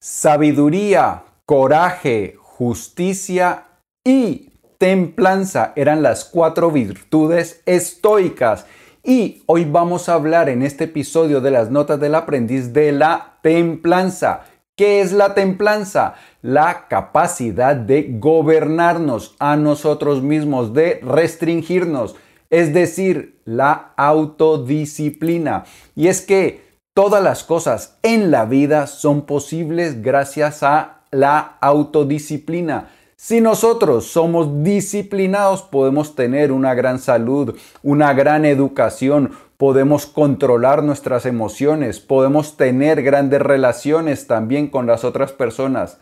Sabiduría, coraje, justicia y templanza eran las cuatro virtudes estoicas. Y hoy vamos a hablar en este episodio de las notas del aprendiz de la templanza. ¿Qué es la templanza? La capacidad de gobernarnos a nosotros mismos, de restringirnos, es decir, la autodisciplina. Y es que Todas las cosas en la vida son posibles gracias a la autodisciplina. Si nosotros somos disciplinados, podemos tener una gran salud, una gran educación, podemos controlar nuestras emociones, podemos tener grandes relaciones también con las otras personas.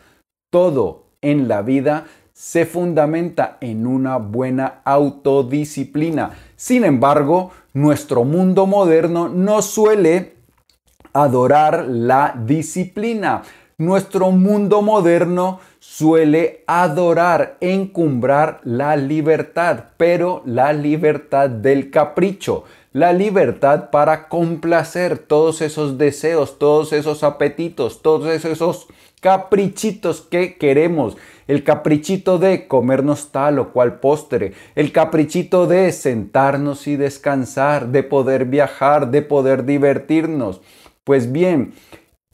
Todo en la vida se fundamenta en una buena autodisciplina. Sin embargo, nuestro mundo moderno no suele adorar la disciplina. Nuestro mundo moderno suele adorar, encumbrar la libertad, pero la libertad del capricho, la libertad para complacer todos esos deseos, todos esos apetitos, todos esos caprichitos que queremos. El caprichito de comernos tal o cual postre, el caprichito de sentarnos y descansar, de poder viajar, de poder divertirnos. Pues bien,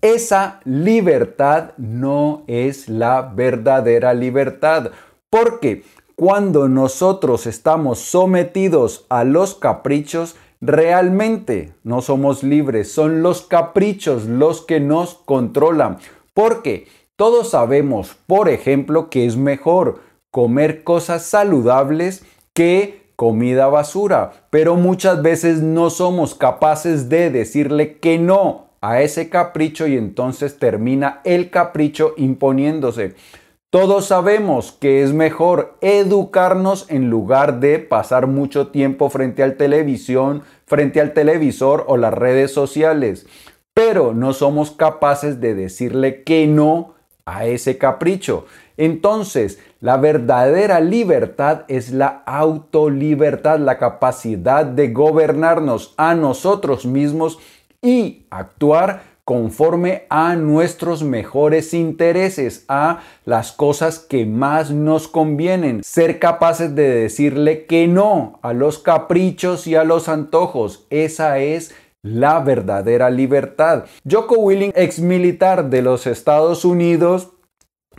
esa libertad no es la verdadera libertad, porque cuando nosotros estamos sometidos a los caprichos, realmente no somos libres, son los caprichos los que nos controlan, porque todos sabemos, por ejemplo, que es mejor comer cosas saludables que comida basura, pero muchas veces no somos capaces de decirle que no a ese capricho y entonces termina el capricho imponiéndose. Todos sabemos que es mejor educarnos en lugar de pasar mucho tiempo frente al televisión, frente al televisor o las redes sociales, pero no somos capaces de decirle que no a ese capricho. Entonces, la verdadera libertad es la autolibertad, la capacidad de gobernarnos a nosotros mismos y actuar conforme a nuestros mejores intereses, a las cosas que más nos convienen, ser capaces de decirle que no a los caprichos y a los antojos. Esa es la verdadera libertad. Joko Willing, ex militar de los Estados Unidos,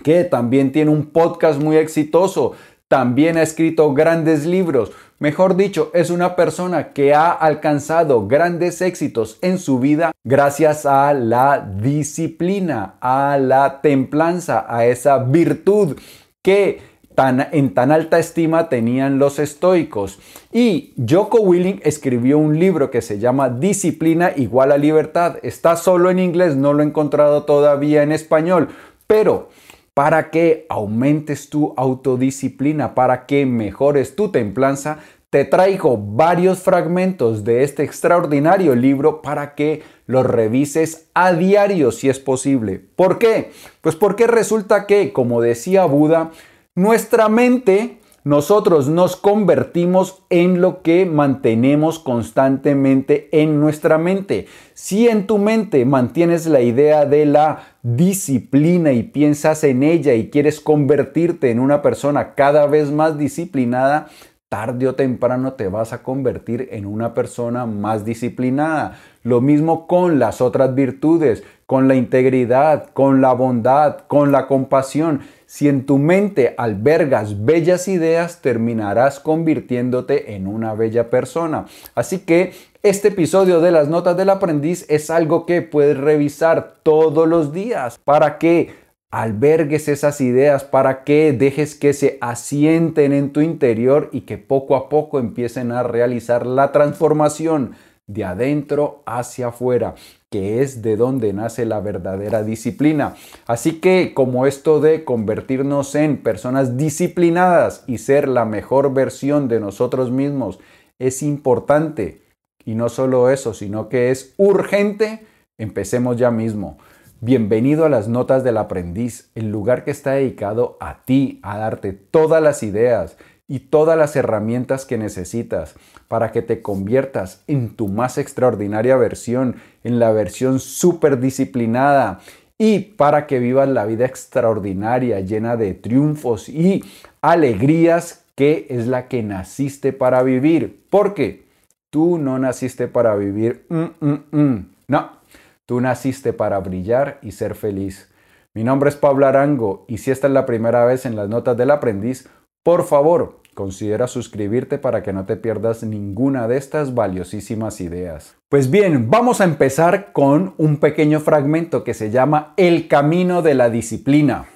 que también tiene un podcast muy exitoso, también ha escrito grandes libros. Mejor dicho, es una persona que ha alcanzado grandes éxitos en su vida gracias a la disciplina, a la templanza, a esa virtud que tan, en tan alta estima tenían los estoicos. Y Joko Willing escribió un libro que se llama Disciplina igual a libertad. Está solo en inglés, no lo he encontrado todavía en español, pero para que aumentes tu autodisciplina, para que mejores tu templanza, te traigo varios fragmentos de este extraordinario libro para que los revises a diario si es posible. ¿Por qué? Pues porque resulta que, como decía Buda, nuestra mente nosotros nos convertimos en lo que mantenemos constantemente en nuestra mente. Si en tu mente mantienes la idea de la disciplina y piensas en ella y quieres convertirte en una persona cada vez más disciplinada, tarde o temprano te vas a convertir en una persona más disciplinada. Lo mismo con las otras virtudes, con la integridad, con la bondad, con la compasión. Si en tu mente albergas bellas ideas, terminarás convirtiéndote en una bella persona. Así que este episodio de las notas del aprendiz es algo que puedes revisar todos los días para que albergues esas ideas, para que dejes que se asienten en tu interior y que poco a poco empiecen a realizar la transformación de adentro hacia afuera, que es de donde nace la verdadera disciplina. Así que como esto de convertirnos en personas disciplinadas y ser la mejor versión de nosotros mismos es importante, y no solo eso, sino que es urgente, empecemos ya mismo. Bienvenido a las Notas del Aprendiz, el lugar que está dedicado a ti, a darte todas las ideas y todas las herramientas que necesitas para que te conviertas en tu más extraordinaria versión, en la versión súper disciplinada y para que vivas la vida extraordinaria, llena de triunfos y alegrías, que es la que naciste para vivir. Porque tú no naciste para vivir, mm, mm, mm. no, tú naciste para brillar y ser feliz. Mi nombre es Pablo Arango y si esta es la primera vez en las notas del aprendiz, por favor, considera suscribirte para que no te pierdas ninguna de estas valiosísimas ideas. Pues bien, vamos a empezar con un pequeño fragmento que se llama El camino de la disciplina.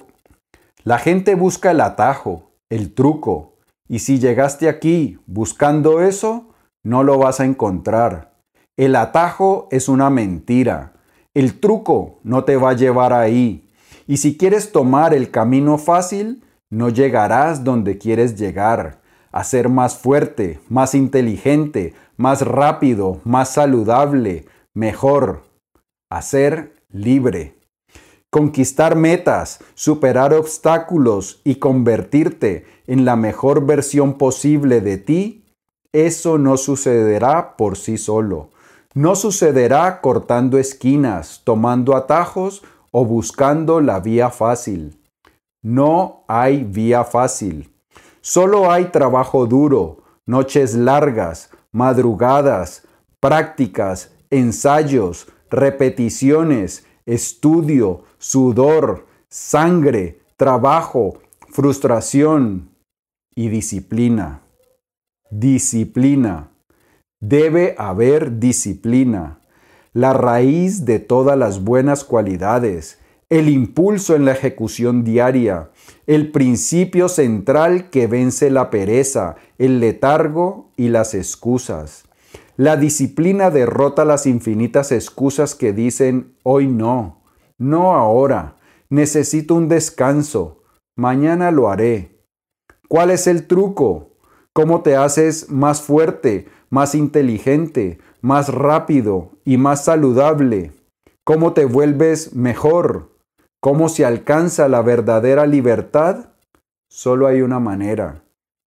La gente busca el atajo, el truco, y si llegaste aquí buscando eso, no lo vas a encontrar. El atajo es una mentira. El truco no te va a llevar ahí. Y si quieres tomar el camino fácil, no llegarás donde quieres llegar. A ser más fuerte, más inteligente, más rápido, más saludable, mejor. A ser libre. Conquistar metas, superar obstáculos y convertirte en la mejor versión posible de ti, eso no sucederá por sí solo. No sucederá cortando esquinas, tomando atajos o buscando la vía fácil. No hay vía fácil. Solo hay trabajo duro, noches largas, madrugadas, prácticas, ensayos, repeticiones, estudio, sudor, sangre, trabajo, frustración y disciplina. Disciplina. Debe haber disciplina la raíz de todas las buenas cualidades, el impulso en la ejecución diaria, el principio central que vence la pereza, el letargo y las excusas. La disciplina derrota las infinitas excusas que dicen hoy no, no ahora, necesito un descanso, mañana lo haré. ¿Cuál es el truco? ¿Cómo te haces más fuerte, más inteligente, más rápido y más saludable? ¿Cómo te vuelves mejor? ¿Cómo se alcanza la verdadera libertad? Solo hay una manera,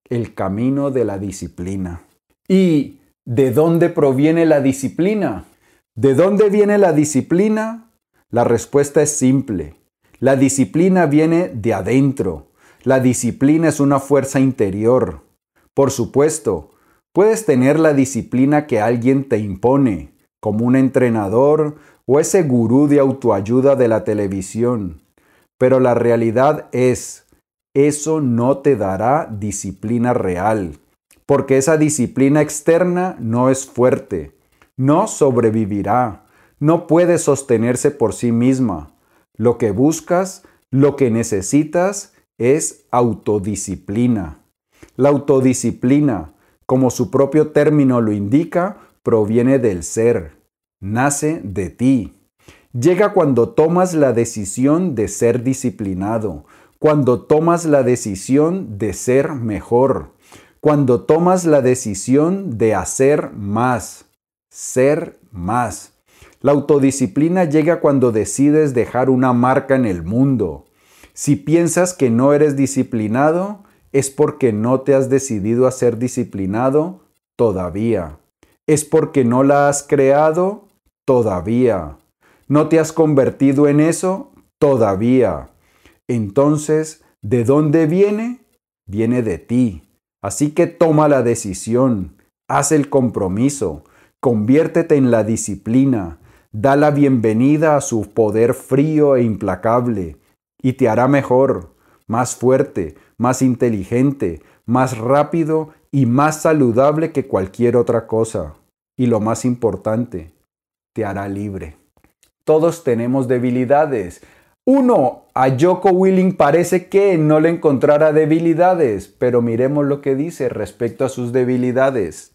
el camino de la disciplina. ¿Y de dónde proviene la disciplina? ¿De dónde viene la disciplina? La respuesta es simple. La disciplina viene de adentro. La disciplina es una fuerza interior. Por supuesto, Puedes tener la disciplina que alguien te impone, como un entrenador o ese gurú de autoayuda de la televisión. Pero la realidad es, eso no te dará disciplina real, porque esa disciplina externa no es fuerte, no sobrevivirá, no puede sostenerse por sí misma. Lo que buscas, lo que necesitas es autodisciplina. La autodisciplina, como su propio término lo indica, proviene del ser, nace de ti. Llega cuando tomas la decisión de ser disciplinado, cuando tomas la decisión de ser mejor, cuando tomas la decisión de hacer más, ser más. La autodisciplina llega cuando decides dejar una marca en el mundo. Si piensas que no eres disciplinado, es porque no te has decidido a ser disciplinado todavía. Es porque no la has creado todavía. No te has convertido en eso todavía. Entonces, ¿de dónde viene? Viene de ti. Así que toma la decisión, haz el compromiso, conviértete en la disciplina, da la bienvenida a su poder frío e implacable, y te hará mejor, más fuerte, más inteligente, más rápido y más saludable que cualquier otra cosa. Y lo más importante, te hará libre. Todos tenemos debilidades. Uno, a Joko Willing parece que no le encontrara debilidades, pero miremos lo que dice respecto a sus debilidades.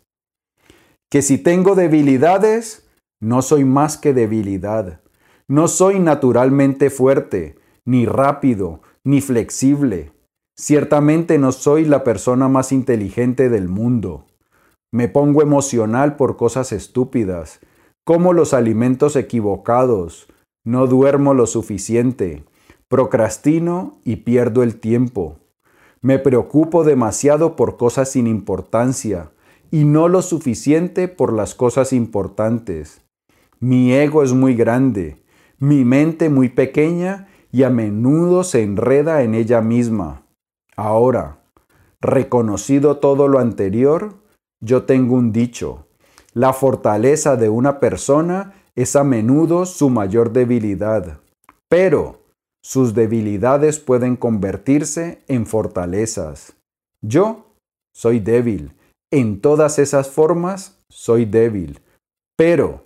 Que si tengo debilidades, no soy más que debilidad. No soy naturalmente fuerte, ni rápido, ni flexible. Ciertamente no soy la persona más inteligente del mundo. Me pongo emocional por cosas estúpidas, como los alimentos equivocados, no duermo lo suficiente, procrastino y pierdo el tiempo. Me preocupo demasiado por cosas sin importancia y no lo suficiente por las cosas importantes. Mi ego es muy grande, mi mente muy pequeña y a menudo se enreda en ella misma. Ahora, reconocido todo lo anterior, yo tengo un dicho. La fortaleza de una persona es a menudo su mayor debilidad, pero sus debilidades pueden convertirse en fortalezas. Yo soy débil. En todas esas formas soy débil. Pero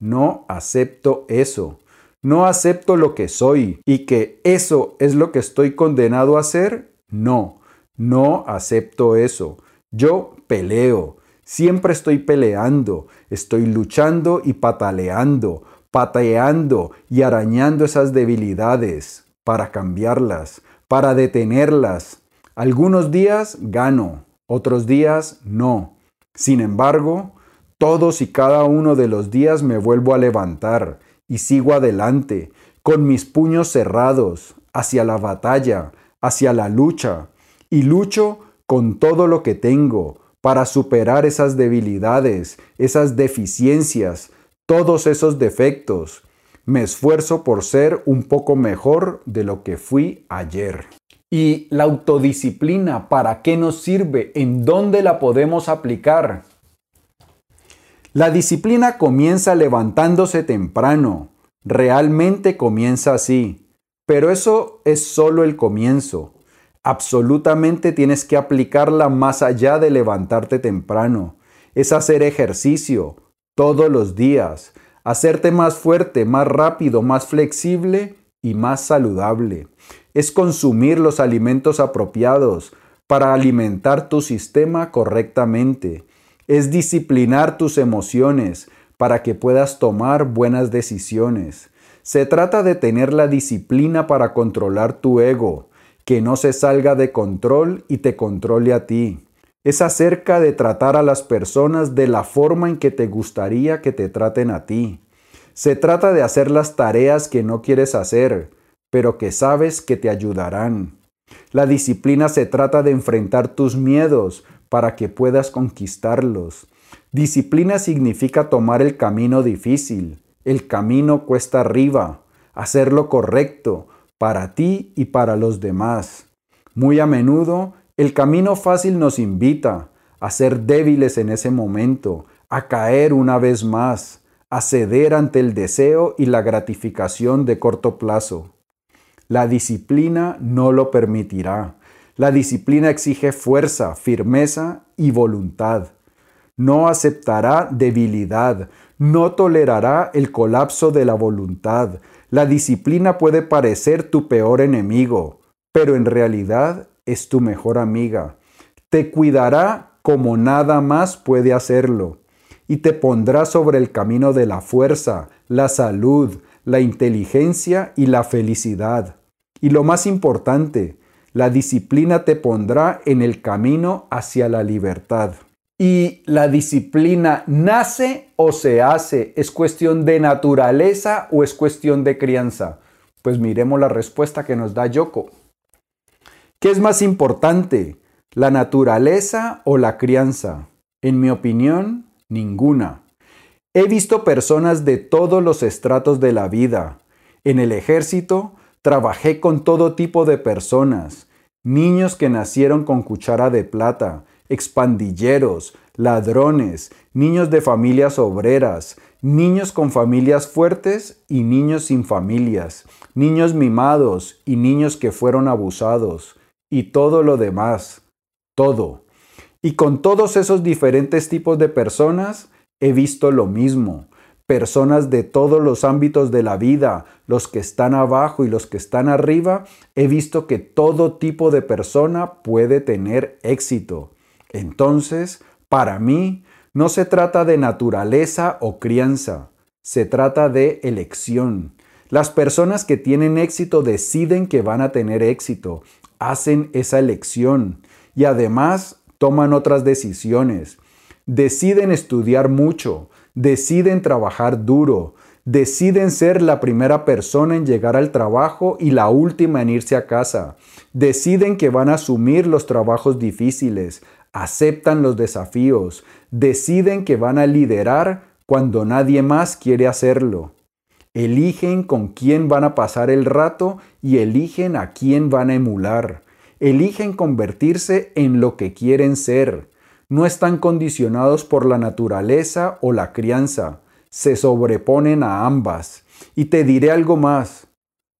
no acepto eso. No acepto lo que soy y que eso es lo que estoy condenado a hacer. No, no acepto eso. Yo peleo. Siempre estoy peleando, estoy luchando y pataleando, pateando y arañando esas debilidades para cambiarlas, para detenerlas. Algunos días gano, otros días no. Sin embargo, todos y cada uno de los días me vuelvo a levantar y sigo adelante, con mis puños cerrados, hacia la batalla, hacia la lucha, y lucho con todo lo que tengo, para superar esas debilidades, esas deficiencias, todos esos defectos. Me esfuerzo por ser un poco mejor de lo que fui ayer. ¿Y la autodisciplina para qué nos sirve? ¿En dónde la podemos aplicar? La disciplina comienza levantándose temprano. Realmente comienza así. Pero eso es solo el comienzo absolutamente tienes que aplicarla más allá de levantarte temprano. Es hacer ejercicio todos los días, hacerte más fuerte, más rápido, más flexible y más saludable. Es consumir los alimentos apropiados para alimentar tu sistema correctamente. Es disciplinar tus emociones para que puedas tomar buenas decisiones. Se trata de tener la disciplina para controlar tu ego, que no se salga de control y te controle a ti. Es acerca de tratar a las personas de la forma en que te gustaría que te traten a ti. Se trata de hacer las tareas que no quieres hacer, pero que sabes que te ayudarán. La disciplina se trata de enfrentar tus miedos para que puedas conquistarlos. Disciplina significa tomar el camino difícil, el camino cuesta arriba, hacer lo correcto, para ti y para los demás. Muy a menudo, el camino fácil nos invita a ser débiles en ese momento, a caer una vez más, a ceder ante el deseo y la gratificación de corto plazo. La disciplina no lo permitirá. La disciplina exige fuerza, firmeza y voluntad. No aceptará debilidad, no tolerará el colapso de la voluntad, la disciplina puede parecer tu peor enemigo, pero en realidad es tu mejor amiga. Te cuidará como nada más puede hacerlo y te pondrá sobre el camino de la fuerza, la salud, la inteligencia y la felicidad. Y lo más importante, la disciplina te pondrá en el camino hacia la libertad. ¿Y la disciplina nace o se hace? ¿Es cuestión de naturaleza o es cuestión de crianza? Pues miremos la respuesta que nos da Yoko. ¿Qué es más importante, la naturaleza o la crianza? En mi opinión, ninguna. He visto personas de todos los estratos de la vida. En el ejército trabajé con todo tipo de personas, niños que nacieron con cuchara de plata, expandilleros, ladrones, niños de familias obreras, niños con familias fuertes y niños sin familias, niños mimados y niños que fueron abusados, y todo lo demás, todo. Y con todos esos diferentes tipos de personas he visto lo mismo. Personas de todos los ámbitos de la vida, los que están abajo y los que están arriba, he visto que todo tipo de persona puede tener éxito. Entonces, para mí, no se trata de naturaleza o crianza, se trata de elección. Las personas que tienen éxito deciden que van a tener éxito, hacen esa elección y además toman otras decisiones. Deciden estudiar mucho, deciden trabajar duro, deciden ser la primera persona en llegar al trabajo y la última en irse a casa. Deciden que van a asumir los trabajos difíciles, aceptan los desafíos, deciden que van a liderar cuando nadie más quiere hacerlo. Eligen con quién van a pasar el rato y eligen a quién van a emular. Eligen convertirse en lo que quieren ser. No están condicionados por la naturaleza o la crianza. Se sobreponen a ambas. Y te diré algo más.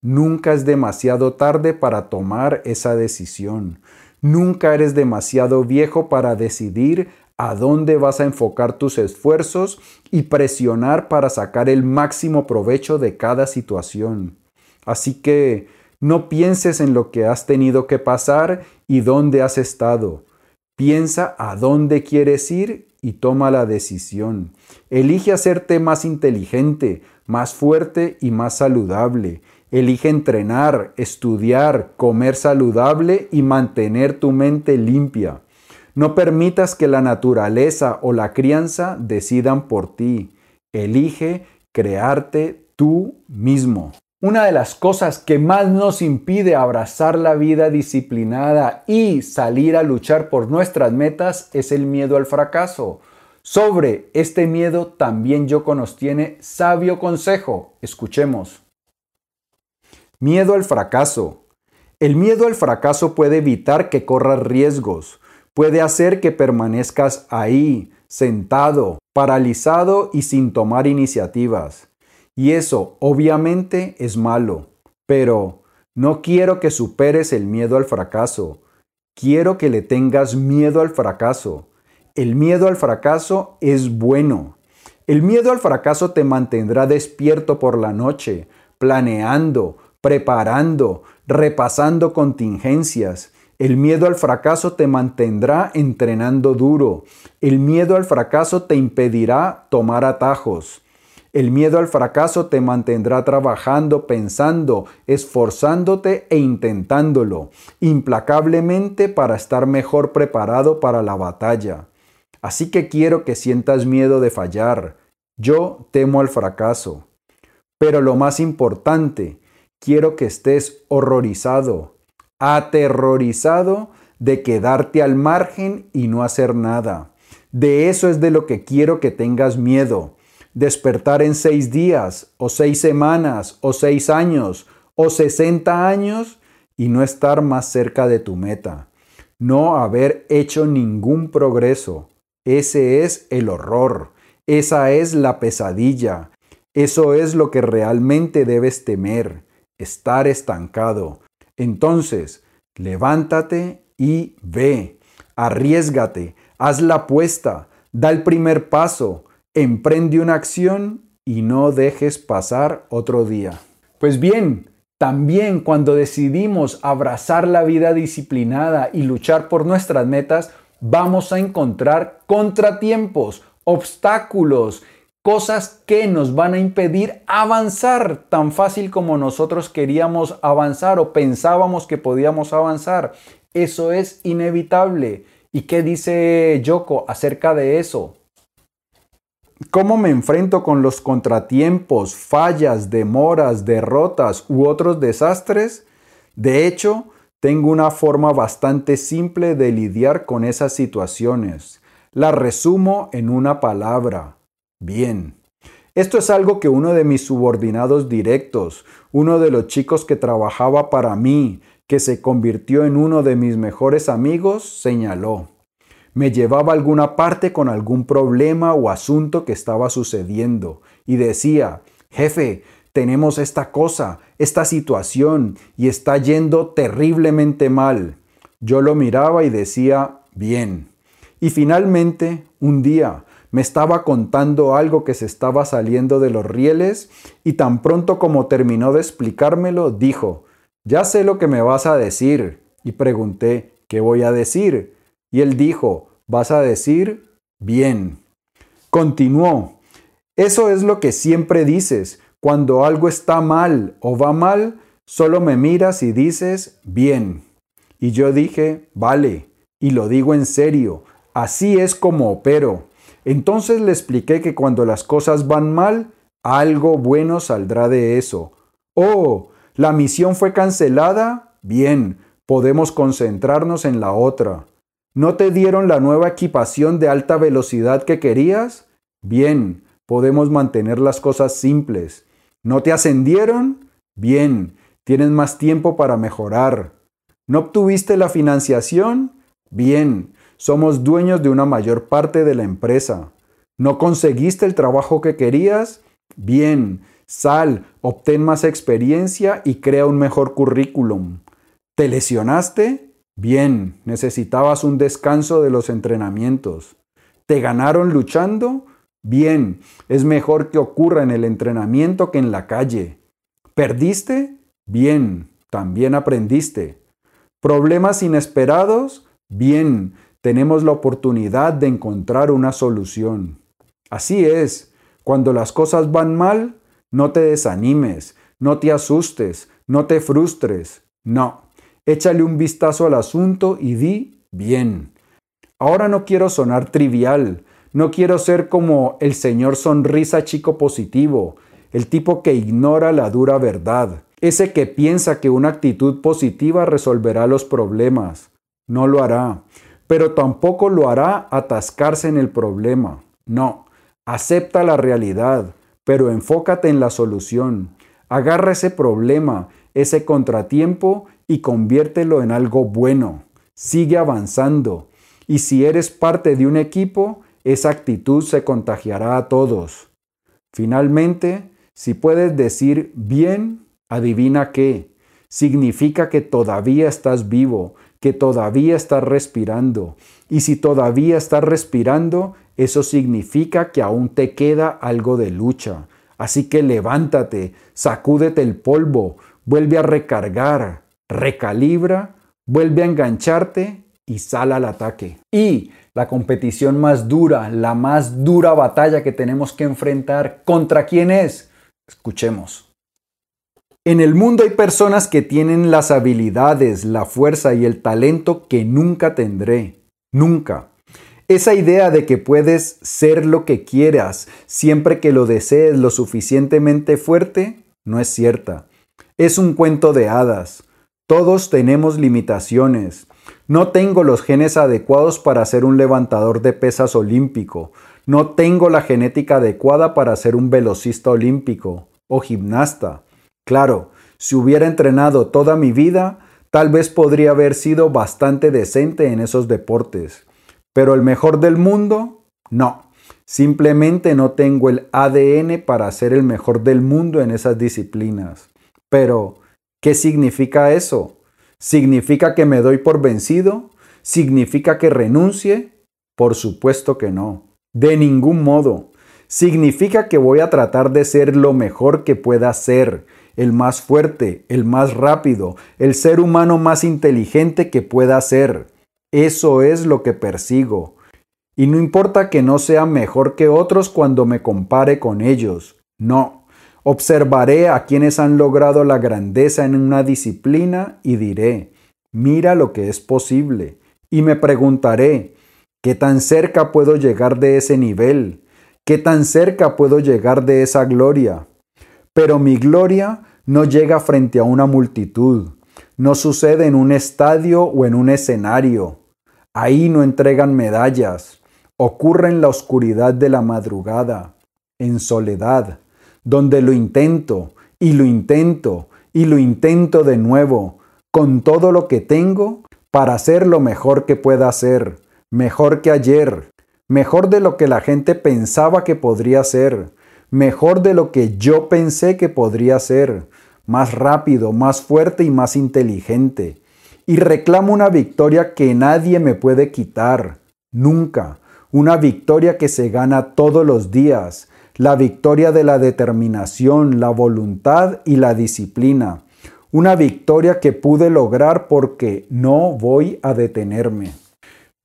Nunca es demasiado tarde para tomar esa decisión. Nunca eres demasiado viejo para decidir a dónde vas a enfocar tus esfuerzos y presionar para sacar el máximo provecho de cada situación. Así que no pienses en lo que has tenido que pasar y dónde has estado. Piensa a dónde quieres ir y toma la decisión. Elige hacerte más inteligente, más fuerte y más saludable. Elige entrenar, estudiar, comer saludable y mantener tu mente limpia. No permitas que la naturaleza o la crianza decidan por ti. Elige crearte tú mismo. Una de las cosas que más nos impide abrazar la vida disciplinada y salir a luchar por nuestras metas es el miedo al fracaso. Sobre este miedo también Yoko nos tiene sabio consejo. Escuchemos. Miedo al fracaso. El miedo al fracaso puede evitar que corras riesgos, puede hacer que permanezcas ahí, sentado, paralizado y sin tomar iniciativas. Y eso obviamente es malo, pero no quiero que superes el miedo al fracaso. Quiero que le tengas miedo al fracaso. El miedo al fracaso es bueno. El miedo al fracaso te mantendrá despierto por la noche, planeando, preparando, repasando contingencias, el miedo al fracaso te mantendrá entrenando duro. El miedo al fracaso te impedirá tomar atajos. El miedo al fracaso te mantendrá trabajando, pensando, esforzándote e intentándolo, implacablemente para estar mejor preparado para la batalla. Así que quiero que sientas miedo de fallar. Yo temo al fracaso. Pero lo más importante, quiero que estés horrorizado, aterrorizado de quedarte al margen y no hacer nada. De eso es de lo que quiero que tengas miedo. Despertar en seis días, o seis semanas, o seis años, o sesenta años y no estar más cerca de tu meta. No haber hecho ningún progreso. Ese es el horror. Esa es la pesadilla. Eso es lo que realmente debes temer. Estar estancado. Entonces, levántate y ve, arriesgate, haz la apuesta, da el primer paso, emprende una acción y no dejes pasar otro día. Pues bien, también cuando decidimos abrazar la vida disciplinada y luchar por nuestras metas, vamos a encontrar contratiempos, obstáculos cosas que nos van a impedir avanzar tan fácil como nosotros queríamos avanzar o pensábamos que podíamos avanzar. Eso es inevitable. ¿Y qué dice Yoko acerca de eso? ¿Cómo me enfrento con los contratiempos, fallas, demoras, derrotas u otros desastres? De hecho, tengo una forma bastante simple de lidiar con esas situaciones. La resumo en una palabra Bien. Esto es algo que uno de mis subordinados directos, uno de los chicos que trabajaba para mí, que se convirtió en uno de mis mejores amigos, señaló. Me llevaba a alguna parte con algún problema o asunto que estaba sucediendo y decía, jefe, tenemos esta cosa, esta situación y está yendo terriblemente mal. Yo lo miraba y decía, bien. Y finalmente, un día, me estaba contando algo que se estaba saliendo de los rieles y tan pronto como terminó de explicármelo, dijo, ya sé lo que me vas a decir. Y pregunté, ¿qué voy a decir? Y él dijo, vas a decir, bien. Continuó, eso es lo que siempre dices. Cuando algo está mal o va mal, solo me miras y dices, bien. Y yo dije, vale, y lo digo en serio, así es como opero. Entonces le expliqué que cuando las cosas van mal, algo bueno saldrá de eso. Oh, la misión fue cancelada. Bien, podemos concentrarnos en la otra. ¿No te dieron la nueva equipación de alta velocidad que querías? Bien, podemos mantener las cosas simples. ¿No te ascendieron? Bien, tienes más tiempo para mejorar. ¿No obtuviste la financiación? Bien, somos dueños de una mayor parte de la empresa. ¿No conseguiste el trabajo que querías? Bien, sal, obtén más experiencia y crea un mejor currículum. ¿Te lesionaste? Bien, necesitabas un descanso de los entrenamientos. ¿Te ganaron luchando? Bien, es mejor que ocurra en el entrenamiento que en la calle. ¿Perdiste? Bien, también aprendiste. ¿Problemas inesperados? Bien, tenemos la oportunidad de encontrar una solución. Así es, cuando las cosas van mal, no te desanimes, no te asustes, no te frustres. No, échale un vistazo al asunto y di bien. Ahora no quiero sonar trivial, no quiero ser como el señor sonrisa chico positivo, el tipo que ignora la dura verdad, ese que piensa que una actitud positiva resolverá los problemas. No lo hará, pero tampoco lo hará atascarse en el problema. No, acepta la realidad, pero enfócate en la solución. Agarra ese problema, ese contratiempo y conviértelo en algo bueno. Sigue avanzando. Y si eres parte de un equipo, esa actitud se contagiará a todos. Finalmente, si puedes decir bien, adivina qué. Significa que todavía estás vivo, que todavía estás respirando. Y si todavía estás respirando, eso significa que aún te queda algo de lucha. Así que levántate, sacúdete el polvo, vuelve a recargar, recalibra, vuelve a engancharte y sal al ataque. Y la competición más dura, la más dura batalla que tenemos que enfrentar, ¿contra quién es? Escuchemos. En el mundo hay personas que tienen las habilidades, la fuerza y el talento que nunca tendré. Nunca. Esa idea de que puedes ser lo que quieras siempre que lo desees lo suficientemente fuerte no es cierta. Es un cuento de hadas. Todos tenemos limitaciones. No tengo los genes adecuados para ser un levantador de pesas olímpico. No tengo la genética adecuada para ser un velocista olímpico o gimnasta. Claro, si hubiera entrenado toda mi vida, tal vez podría haber sido bastante decente en esos deportes. Pero el mejor del mundo, no. Simplemente no tengo el ADN para ser el mejor del mundo en esas disciplinas. Pero, ¿qué significa eso? ¿Significa que me doy por vencido? ¿Significa que renuncie? Por supuesto que no. De ningún modo. Significa que voy a tratar de ser lo mejor que pueda ser, el más fuerte, el más rápido, el ser humano más inteligente que pueda ser. Eso es lo que persigo. Y no importa que no sea mejor que otros cuando me compare con ellos. No. Observaré a quienes han logrado la grandeza en una disciplina y diré, mira lo que es posible. Y me preguntaré, ¿qué tan cerca puedo llegar de ese nivel? ¿Qué tan cerca puedo llegar de esa gloria? Pero mi gloria no llega frente a una multitud. No sucede en un estadio o en un escenario. Ahí no entregan medallas. Ocurre en la oscuridad de la madrugada, en soledad, donde lo intento y lo intento y lo intento de nuevo, con todo lo que tengo, para hacer lo mejor que pueda hacer, mejor que ayer, mejor de lo que la gente pensaba que podría ser, mejor de lo que yo pensé que podría ser, más rápido, más fuerte y más inteligente. Y reclamo una victoria que nadie me puede quitar, nunca. Una victoria que se gana todos los días. La victoria de la determinación, la voluntad y la disciplina. Una victoria que pude lograr porque no voy a detenerme.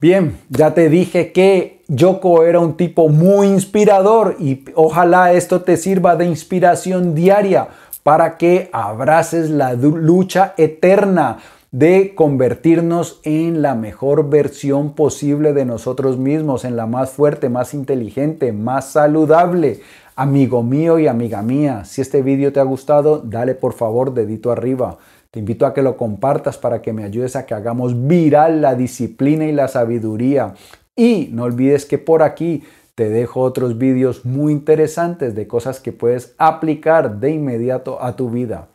Bien, ya te dije que Yoko era un tipo muy inspirador y ojalá esto te sirva de inspiración diaria para que abraces la lucha eterna de convertirnos en la mejor versión posible de nosotros mismos, en la más fuerte, más inteligente, más saludable. Amigo mío y amiga mía, si este video te ha gustado, dale por favor dedito arriba. Te invito a que lo compartas para que me ayudes a que hagamos viral la disciplina y la sabiduría. Y no olvides que por aquí te dejo otros vídeos muy interesantes de cosas que puedes aplicar de inmediato a tu vida.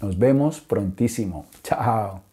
Nos vemos prontísimo. Chao.